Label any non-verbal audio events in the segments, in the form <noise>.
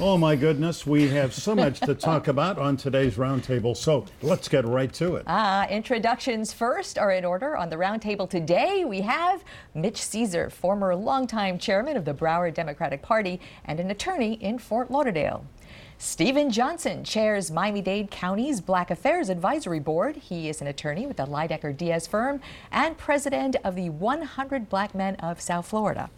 Oh my goodness, we have so much to talk about on today's roundtable, so let's get right to it. Ah, introductions first are in order. On the roundtable today, we have Mitch Ceaser, former longtime chairman of the Broward Democratic Party and an attorney in Fort Lauderdale. Stephen Johnson chairs Miami Dade County's Black Affairs Advisory Board. He is an attorney with the Lydecker Diaz firm and president of the 100 Black Men of South Florida.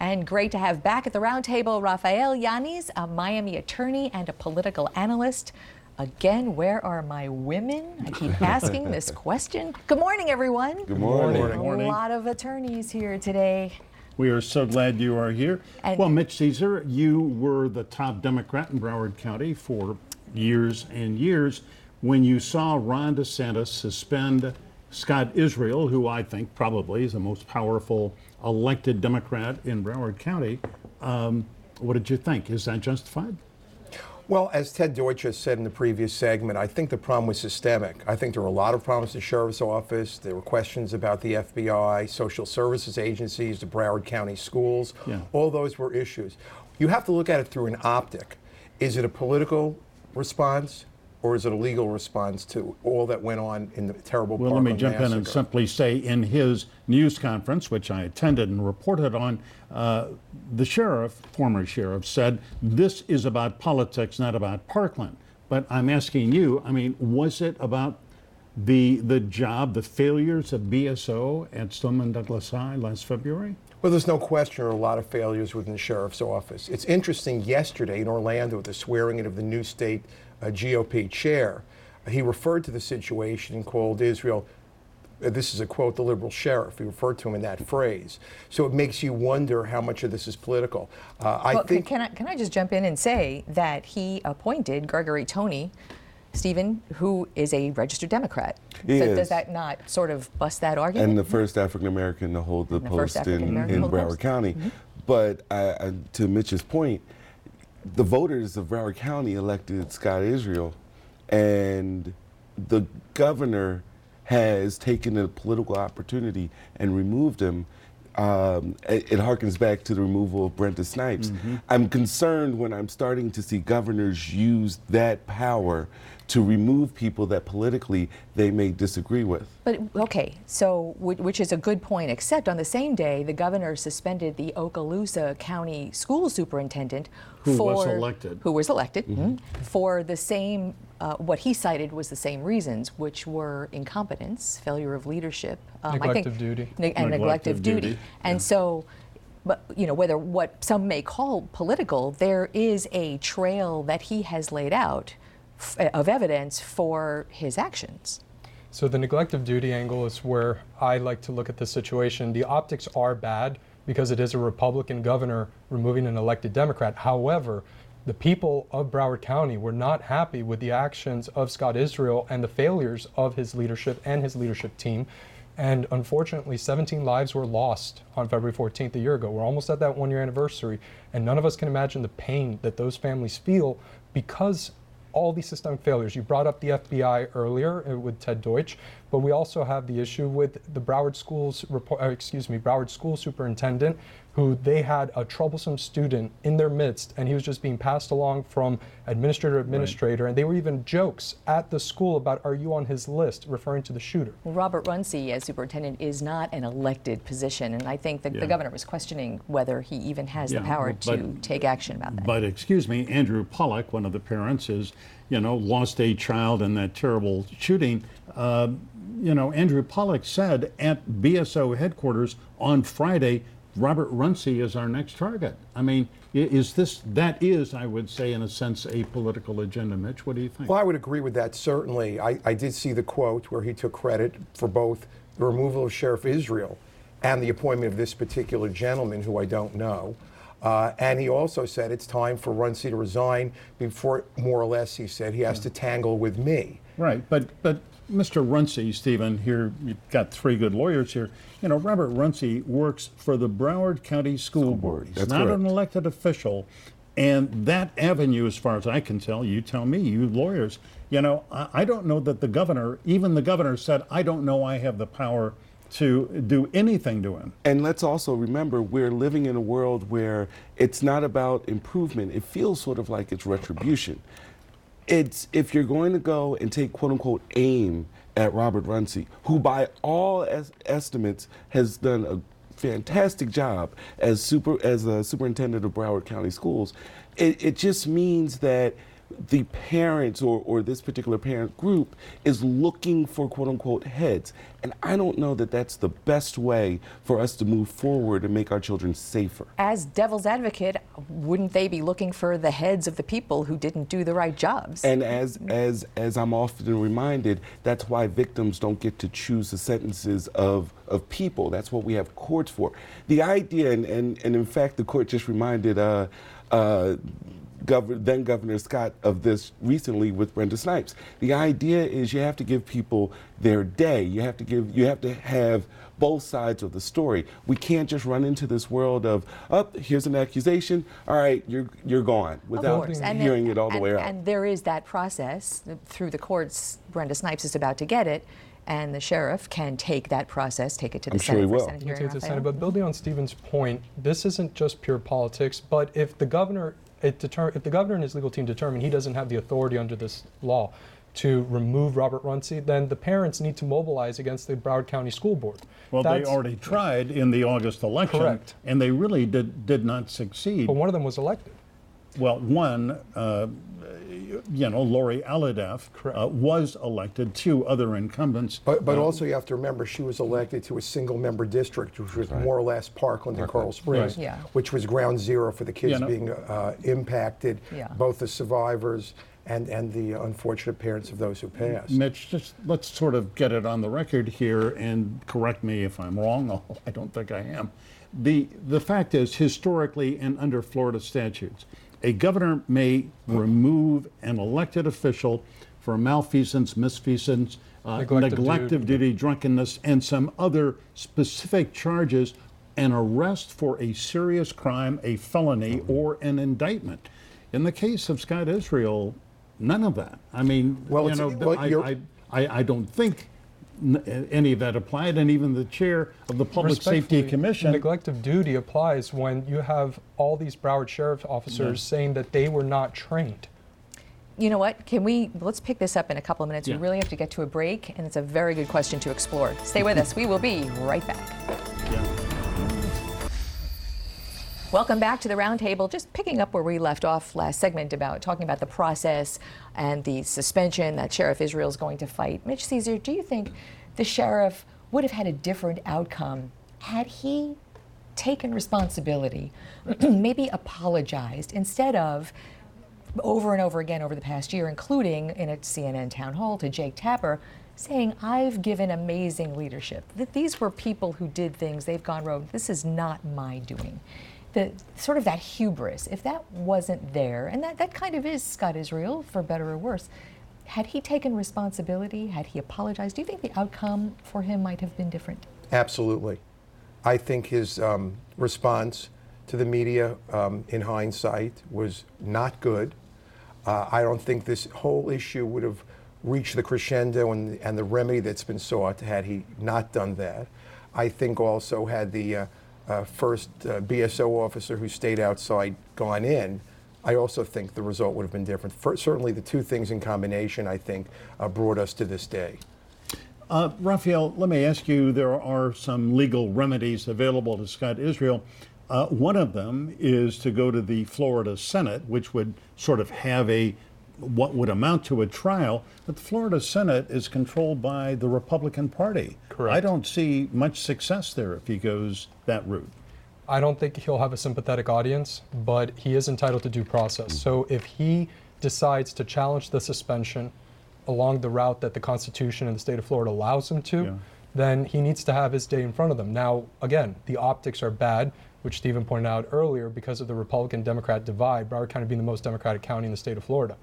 And great to have back at the roundtable Rafael Yaniz, a Miami attorney and a political analyst. Again, where are my women? I keep <laughs> asking this question. Good morning, everyone. Good morning. Good morning. A lot of attorneys here today. We are so glad you are here. And- well, Mitch Ceaser, you were the top Democrat in Broward County for years and years. When you saw Ron DeSantis suspend Scott Israel, who I think probably is the most powerful elected Democrat in Broward County, um, what did you think? Is that justified? Well, as Ted Deutch has said in the previous segment, I think the problem was systemic. I think there were a lot of problems in the sheriff's office. There were questions about the FBI, social services agencies, the Broward County schools. Yeah. All those were issues. You have to look at it through an optic. Is it a political response or is it a legal response to all that went on in the terrible Well, let me Parkland jump in and simply say in his news conference, which I attended and reported on, uh, the sheriff, former sheriff, said this is about politics, not about Parkland. But I'm asking you, I mean, was it about the the job, the failures of BSO at Stoneman Douglas High last February? Well, there's no question there are a lot of failures within the sheriff's office. It's interesting, yesterday in Orlando, the swearing in of the new state GOP chair, he referred to the situation and called Israel, uh, this is a quote, the liberal sheriff. He referred to him in that phrase. So it makes you wonder how much of this is political. Uh, I Well, think. can, I, can I just jump in and say that he appointed Gregory Tony, Stephen, who is a registered Democrat. He so is. does that not sort of bust that argument? and the first African American to hold the, the post in, African-American in to hold the Broward post. County. But I, I, to Mitch's point, the voters of Broward County elected Scott Israel, and the governor has taken a political opportunity and removed him. Um, it, it harkens back to the removal of Brenda Snipes. I'm concerned when I'm starting to see governors use that power to remove people that politically they may disagree with. But okay, so which is a good point. Except on the same day, the governor suspended the Okaloosa County school superintendent, Who for, was elected. who was elected mhm, for the same. Uh, what he cited was the same reasons, which were incompetence, failure of leadership, um, Neglect I think, of duty. ne- and neglect of duty. duty, And so, but you know, whether what some may call political, there is a trail that he has laid out f- of evidence for his actions. So the neglect of duty angle is where I like to look at the situation. The optics are bad because it is a Republican governor removing an elected Democrat. However, the people of Broward County were not happy with the actions of Scott Israel and the failures of his leadership and his leadership team. And unfortunately, 17 lives were lost on February 14th a year ago. We're almost at that one year anniversary, and none of us can imagine the pain that those families feel because all these systemic failures. You brought up the FBI earlier uh, with Ted Deutch, but we also have the issue with the Broward Schools, report, uh, excuse me, Broward School Superintendent, who they had a troublesome student in their midst, and he was just being passed along from administrator to administrator, and they were even jokes at the school about, "Are you on his list?" referring to the shooter. Well, Robert Runcie, as superintendent, is not an elected position, and I think that Yeah. the governor was questioning whether he even has Yeah, the power but- to take action about that. But excuse me, Andrew Pollock, one of the parents, is you know lost a child in that terrible shooting. Uh, you know, Andrew Pollock said at BSO headquarters on Friday, Robert Runcie is our next target. I mean, is this that is, I would say, in a sense, a political agenda? Mitch, what do you think? Well, I would agree with that, certainly. I, I did see the quote where he took credit for both the removal of Sheriff Israel and the appointment of this particular gentleman, who I don't know. Uh, and he also said it's time for Runcie to resign before, more or less, he said, he has to tangle with me. Right, but but Mr. Runcie, Stephen, here you've got three good lawyers here. You know, Robert Runcie works for the Broward County School Board. He's That's not correct. an elected official, and that avenue, as far as I can tell, you tell me, you lawyers. You know, I, I don't know that the governor, even the governor, said, "I don't know, I have the power to do anything to him. And let's also remember we're living in a world where it's not about improvement. It feels sort of like it's retribution. It's if you're going to go and take quote unquote aim at Robert Runcie, who by all es- estimates has done a fantastic job as super as a superintendent of Broward County Schools, it, it just means that the parents or, or this particular parent group is looking for quote unquote heads. And I don't know that that's the best way for us to move forward and make our children safer. As devil's advocate, wouldn't they be looking for the heads of the people who didn't do the right jobs? And as as as I'm often reminded, that's why victims don't get to choose the sentences of of people. That's what we have courts for. The idea, and and, and in fact, the court just reminded uh, uh, Governor, then Governor Scott of this recently with Brenda Snipes. The idea is you have to give people their day. You have to give. You have to have both sides of the story. We can't just run into this world of, oh, here's an accusation. All right, you're you're gone without hearing it all the and, way out. And there is that process through the courts. Brenda Snipes is about to get it. And the sheriff can take that process, take it to the I'm Senate sure he will. Senate Take it to the Senate. But building on Stephen's point, this isn't just pure politics. But if the governor, it deter, if the governor and his legal team determine he doesn't have the authority under this law to remove Robert Runcie, then the parents need to mobilize against the Broward County School Board. Well, That's- they already tried in the August election, Correct. and they really did did not succeed. But one of them was elected. Well, one, uh, you know, Lori Alhadeff uh, was elected. Two other incumbents. But, but uh, also you have to remember she was elected to a single member district, which was more or less Parkland and Coral Springs, Right. Yeah. which was ground zero for the kids Yeah, no. being uh, impacted, Yeah. both the survivors and, and the unfortunate parents of those who passed. Mitch, just let's sort of get it on the record here and correct me if I'm wrong. <laughs> although I don't think I am. The, the fact is, historically and under Florida statutes, a governor may remove an elected official for malfeasance, misfeasance, uh, Neglect of neglect of duty, drunkenness, and some other specific charges, an arrest for a serious crime, a felony, or an indictment. In the case of Scott Israel, none of that. I mean, Well, you know, well, I, I, I, I don't think n- Uh, any of that applied, and even the chair of the Public Safety Commission. Neglect of duty applies when you have all these Broward sheriff officers saying that they were not trained. You know what? Can we let's pick this up in a couple of minutes? Yeah. We really have to get to a break, and it's a very good question to explore. Stay with us. We will be right back. Yeah. Welcome back to the roundtable. Just picking up where we left off last segment about talking about the process and the suspension that Sheriff Israel is going to fight. Mitch Ceaser, do you think the sheriff would have had a different outcome had he taken responsibility, <clears throat> maybe apologized instead of over and over again over the past year, including in a CNN town hall to Jake Tapper, saying, I've given amazing leadership. That these were people who did things, they've gone rogue. This is not my doing. The sort of that hubris, if that wasn't there, and that, that kind of is Scott Israel, for better or worse, had he taken responsibility, had he apologized, do you think the outcome for him might have been different? Absolutely. I think his um, response to the media um, in hindsight was not good. Uh, I don't think this whole issue would have reached the crescendo and, and the remedy that's been sought had he not done that. I think also had the uh, uh, first uh, BSO officer who stayed outside gone in, I also think the result would have been different. For, certainly, the two things in combination, I think, uh, brought us to this day. Uh, Rafael, let me ask you there are some legal remedies available to Scott Israel. Uh, one of them is to go to the Florida Senate, which would sort of have a what would amount to a trial, but the Florida Senate is controlled by the Republican Party. Correct. I don't see much success there if he goes that route. I don't think he'll have a sympathetic audience, but he is entitled to due process. So if he decides to challenge the suspension along the route that the Constitution and the state of Florida allows him to, Yeah. then he needs to have his day in front of them. Now, again, the optics are bad, which Stephen pointed out earlier because of the Republican Democrat divide, Broward County being the most Democratic county in the state of Florida.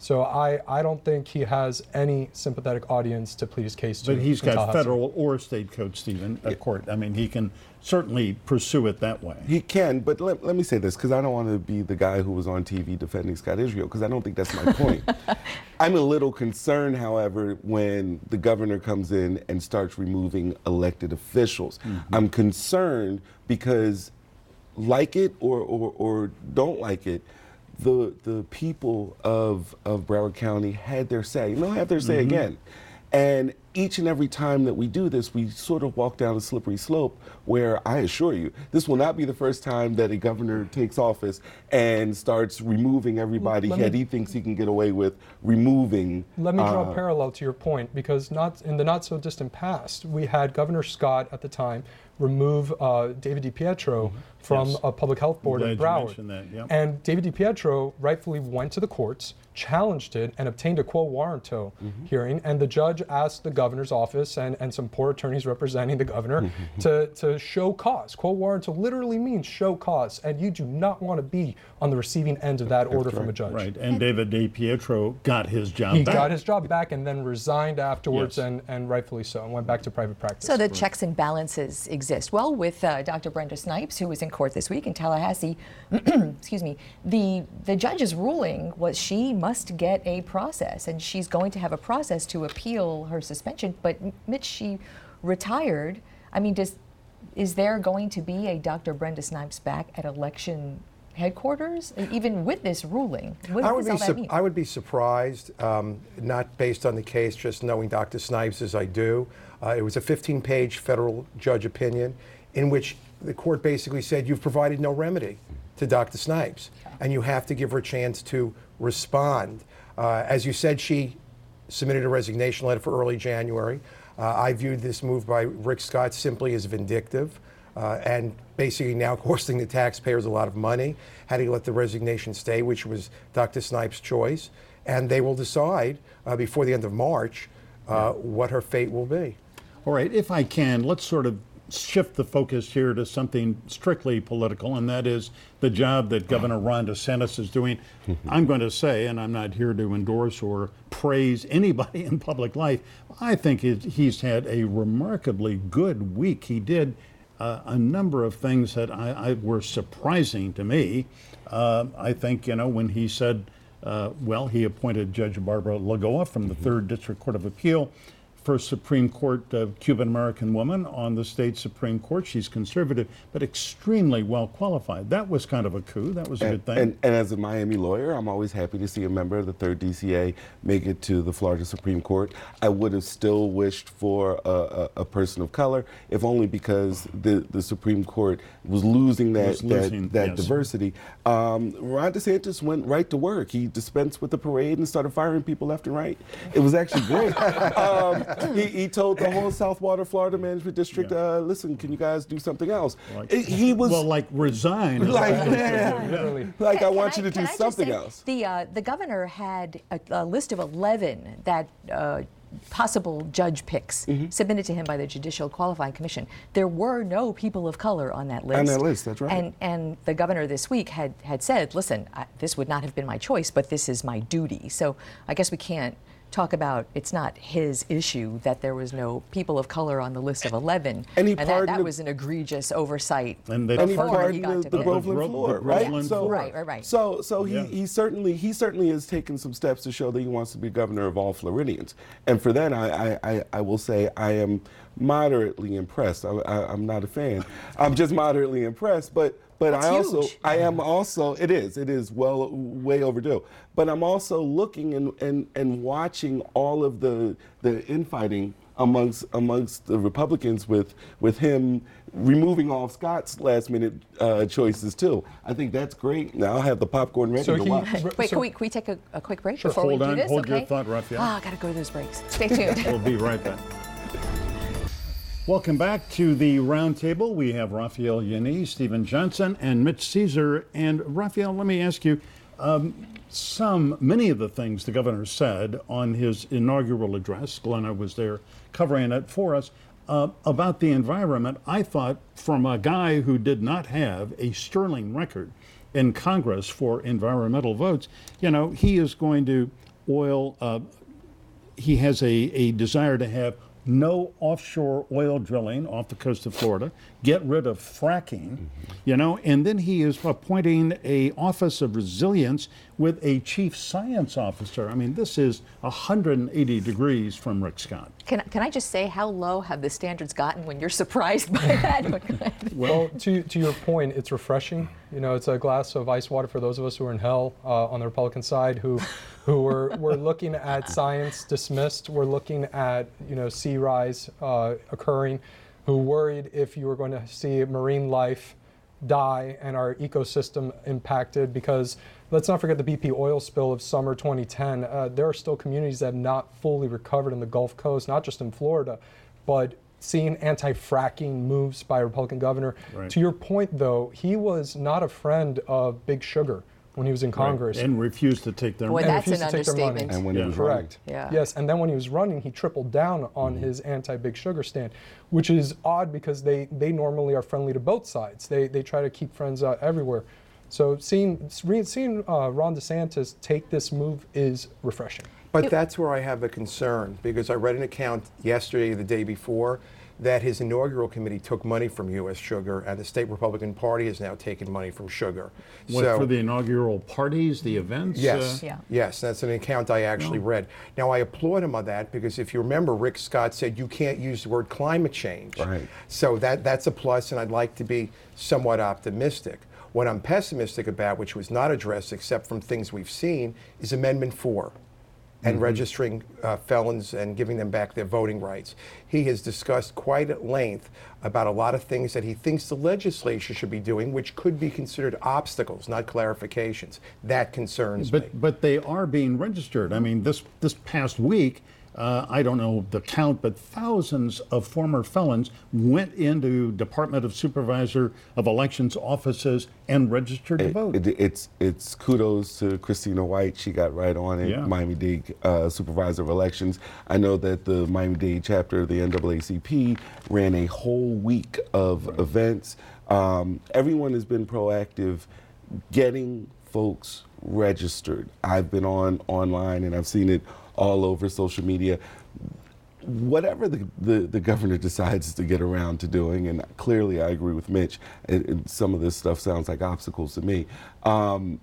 So I, I don't think he has any sympathetic audience to plead his case to. But he's in got Tallahassee. federal or state code, Stephen, a court. I mean, he can certainly pursue it that way. He can, but let, let me say this because I don't want to be the guy who was on TV defending Scott Israel because I don't think that's my point. <laughs> I'm a little concerned, however, when the governor comes in and starts removing elected officials. Mm-hmm. I'm concerned because, like it or, or, or don't like it, the, the people of, of Broward County had their say. And they'll have their say again. And each and every time that we do this, we sort of walk down a slippery slope where I assure you, this will not be the first time that a governor takes office and starts removing everybody Let that he thinks he can get away with removing. Let me draw uh, a parallel to your point because not in the not so distant past, we had Governor Scott at the time remove uh, David DiPietro from Yes. a public health board in Broward. that, yep. And David DiPietro rightfully went to the courts, challenged it, and obtained a quo warranto Mm-hmm. hearing. And the judge asked the governor's office and, and some poor attorneys representing the governor Mm-hmm. to, to show cause. Quo warranto literally means show cause, and you do not want to be on the receiving end of that order from a judge. Right. And David DiPietro got his job He back. got his job back and then resigned afterwards, Yes. and, and rightfully so, and went back to private practice. So the checks and balances exist. Well, with uh, Dr. Brenda Snipes, who was in court this week in Tallahassee, <clears throat> excuse me, the the judge's ruling was she must get a process, and she's going to have a process to appeal her suspension. But Mitch, she retired. I mean, does is there going to be a Dr. Brenda Snipes back at election headquarters, even with this ruling? What I would does be mean? I would be surprised, um, not based on the case, just knowing Dr. Snipes as I do. Uh, it was a 15-page federal judge opinion in which the court basically said you've provided no remedy to Dr. Snipes, and you have to give her a chance to respond. Uh, as you said, she submitted a resignation letter for early January. Uh, I viewed this move by Rick Scott simply as vindictive uh, and basically now <laughs> costing the taxpayers a lot of money. Had he let the resignation stay, which was Dr. Snipes' choice, and they will decide uh, before the end of March uh, what her fate will be. All right, if I can, let's sort of shift the focus here to something strictly political, and that is the job that Governor Ron DeSantis is doing. <laughs> I'm going to say, and I'm not here to endorse or praise anybody <laughs> in public life, I think he's had a remarkably good week. He did uh, a number of things that I, I were surprising to me. Uh, I think, you know, when he said, uh, well, he appointed Judge Barbara Lagoa from the Third District Court of Appeal first Supreme Court uh, Cuban American woman on the state Supreme Court. She's conservative, but extremely well qualified. That was kind of a coup. That was a good thing. And, and as a Miami lawyer, I'm always happy to see a member of the third DCA make it to the Florida Supreme Court. I would have still wished for a, a, a person of color, if only because the, the Supreme Court was losing that Was losing, that, that yes. diversity. Um, Ron DeSantis went right to work. He dispensed with the parade and started firing people left and right. It was actually great. <laughs> um, <laughs> he, he told the whole Southwater Florida Management District, Yeah. uh, "Listen, can you guys do something else?" Like- he was well, like resign. <laughs> like, what man, Literally. like I Can want you to do I just something say, else. The uh, the governor had a, a list of eleven that. Uh, possible judge picks Mm-hmm. submitted to him by the Judicial Qualifying Commission. There were no people of color on that list. On that list, that's right. And and the governor this week had had said, "Listen, I, this would not have been my choice, but this is my duty." So I guess we can't talk about it's not his issue that there was no people of color on the list of 11 And he that, that was an egregious oversight And they- and he Before he pardoned got the, to the. Groveland Gro- floor, the right? Groveland So, floor. Right, right, right. So, so he, Yeah. he certainly he certainly has taken some steps to show that he wants to be governor of all Floridians, and for that, I I, I, I will say I am moderately impressed. I, I, I'm not a fan. I'm just moderately impressed, but. But That's I also, huge. I am also, it is, it is well, way overdue. But I'm also looking and, and, and watching all of the, the infighting amongst amongst the Republicans with with him removing all of Scott's last minute uh, choices too. I think that's great. Now I'll have the popcorn ready So to he- watch. R- Wait, so- can we, can we take a, a quick break before Hold we do on, this? hold your okay? thought, Rafael. Ah, gotta go to those breaks. Stay tuned. We'll be right back. <laughs> Welcome back to the roundtable. We have Rafael Yaniz, Stephen Johnson, and Mitch Ceaser. And Rafael, let me ask you um, some, many of the things the governor said on his inaugural address. Glenna was there covering it for us. uh, about the environment, I thought from a guy who did not have a sterling record in Congress for environmental votes, you know, he is going to oil, uh, he has a, a desire to have no offshore oil drilling off the coast of Florida, get rid of fracking, mm-hmm. you know, and then he is appointing a office of resilience with a chief science officer. I mean, this is 180 degrees from Rick Scott. Can, can I just say how low have the standards gotten when you're surprised by that? <laughs> <laughs> Well, to, to your point, it's refreshing. You know, it's a glass of ice water for those of us who are in hell uh, on the Republican side who, who were, were looking at science dismissed. We're looking at, you know, sea rise uh, occurring, who worried if you were going to see marine life die and our ecosystem impacted because let's not forget the BP oil spill of summer 2010. Uh, there are still communities that have not fully recovered in the Gulf Coast, not just in Florida, but seeing anti-fracking moves by a Republican governor. Right. To your point, though, he was not a friend of Big Sugar when he was in Congress. And refused to take their Boy, And that's an to take their money. understatement. And when Yeah. he was running. Correct. Yeah. Yes, and then when he was running, he tripled down on his anti-big sugar stand, which is odd because they, they normally are friendly to both sides. They, they try to keep friends uh, everywhere. So seeing seeing uh, Ron DeSantis take this move is refreshing. But that's where I have a concern because I read an account yesterday or the day before that his inaugural committee took money from U.S. Sugar, and the state Republican Party has now taken money from Sugar. What, for the inaugural parties, the events? Yes, uh, Yeah. yes, that's an account I actually read. Now I applaud him on that because if you remember, Rick Scott said you can't use the word climate change. Right. So that that's a plus, and I'd like to be somewhat optimistic. What I'm pessimistic about, which was not addressed except from things we've seen, is Amendment Four. And registering uh, felons and giving them back their voting rights. He has discussed quite at length about a lot of things that he thinks the legislature should be doing, which could be considered obstacles, not clarifications. That concerns me. But but they are being registered. I mean, this this past week, uh, I don't know the count, but thousands of former felons went into Department of Supervisor of Elections offices and registered to vote. it- it's it's kudos to Christina White. She got right on it. Yeah. Miami Dade uh, Supervisor of Elections. I know that the Miami Dade chapter of the NAACP ran a whole week of events. Um, everyone has been proactive, getting folks registered. I've been on online and I've seen it all over social media whatever the, the, the governor decides to get around to doing, and clearly I agree with Mitch, and, and some of this stuff sounds like obstacles to me. Um,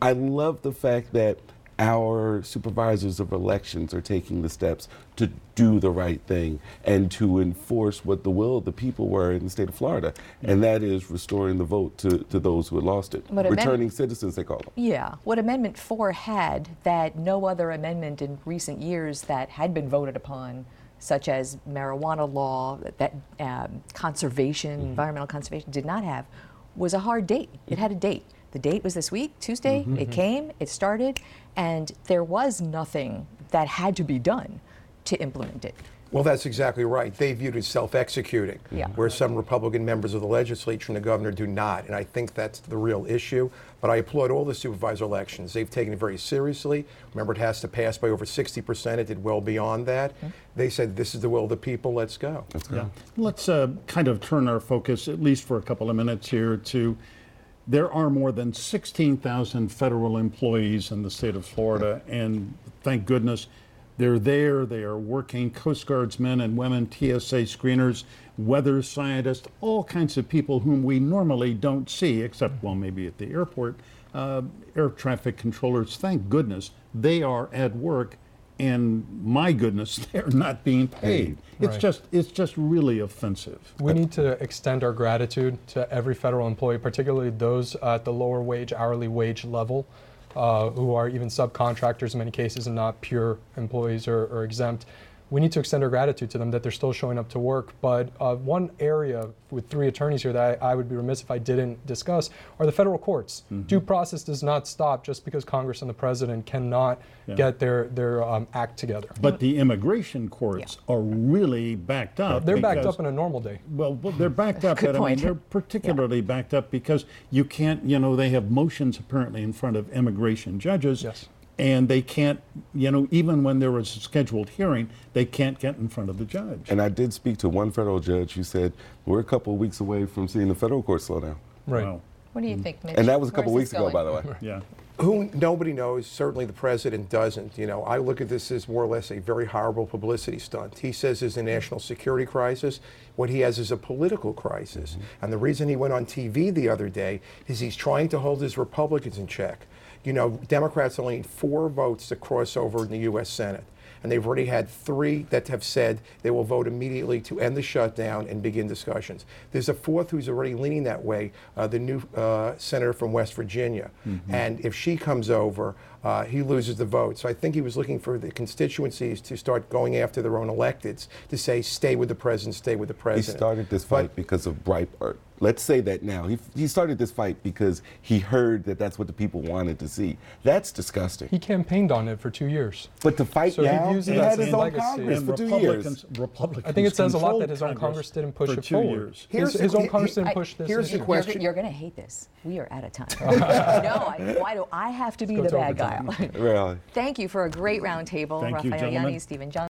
I love the fact that our supervisors of elections are taking the steps to do the right thing and to enforce what the will of the people were in the state of Florida, and mm-hmm. that is restoring the vote to, to those who had lost it. But Returning citizens, they call them. Yeah, what Amendment 4 had that no other amendment in recent years that had been voted upon, such as marijuana law, that um, conservation, mm-hmm. environmental conservation, did not have, was a hard date. It mm-hmm. had a date. The date was this week, Tuesday. It came, it started, and there was nothing that had to be done to implement it. Well, that's exactly right. They viewed it as self-executing, Yeah. where some Republican members of the legislature and the governor do not. And I think that's the real issue. But I applaud all the supervisor elections. They've taken it very seriously. Remember, it has to pass by over 60%. It did well beyond that. They said, this is the will of the people, let's go. Yeah. Let's uh, kind of turn our focus, at least for a couple of minutes here, to there are more than 16,000 federal employees in the state of Florida, and thank goodness they're there. They are working Coast Guards men and women, TSA screeners, weather scientists, all kinds of people whom we normally don't see, except, well, maybe at the airport, uh, air traffic controllers. Thank goodness they are at work and my goodness, <laughs> they're not being paid. It's Right. just it's just really offensive. We need to extend our gratitude to every federal employee, particularly those at the lower wage, hourly wage level, uh, who are even subcontractors in many cases and not pure employees or, or exempt. We need to extend our gratitude to them that they're still showing up to work. But uh, one area with three attorneys here that I, I would be remiss if I didn't discuss are the federal courts. Due process does not stop just because Congress and the president cannot Yeah. get their, their um, act together. But the immigration courts are really backed up. They're backed up in a normal day. Well, well, they're backed up. Good but, I mean, point. they're particularly backed up because you can't, you know, they have motions apparently in front of immigration judges. Yes. And they can't, you know, even when there was a scheduled hearing, they can't get in front of the judge. And I did speak to one federal judge who said we're a couple of weeks away from seeing the federal court slow down. Right. Wow. What do you mm. think, Mitch? And that was a couple Where's weeks this ago, by the way. Yeah. Who nobody knows, certainly the president doesn't. You know, I look at this as more or less a very horrible publicity stunt. He says there's a national security crisis. What he has is a political crisis. Mm-hmm. And the reason he went on TV the other day is he's trying to hold his Republicans in check. You know, Democrats only need four votes to cross over in the U.S. Senate. And they've already had three that have said they will vote immediately to end the shutdown and begin discussions. There's a fourth who's already leaning that way, uh, the new uh, senator from West Virginia. And if she comes over, uh, he loses the vote. So I think he was looking for the constituencies to start going after their own electeds to say, stay with the president, stay with the president. He started this But- fight because of Breitbart. Let's say that now. He, he started this fight because he heard that that's what the people wanted to see. That's disgusting. He campaigned on it for two years. But to fight So he now, views he it as had his his own legacy. Congress And for two years. Republicans, Republicans I think it says a lot that his own Congress Congress didn't push for it two forward. years. Here's His, his own he- Congress he- didn't I- push this. here's the issue. You're, question. you're going to hate this. We are out of time. <laughs> no, I, why do I have to be the to bad guy? Really. Thank you for a great roundtable. Thank you, Rafael gentlemen. Yanni, Stephen Johnson.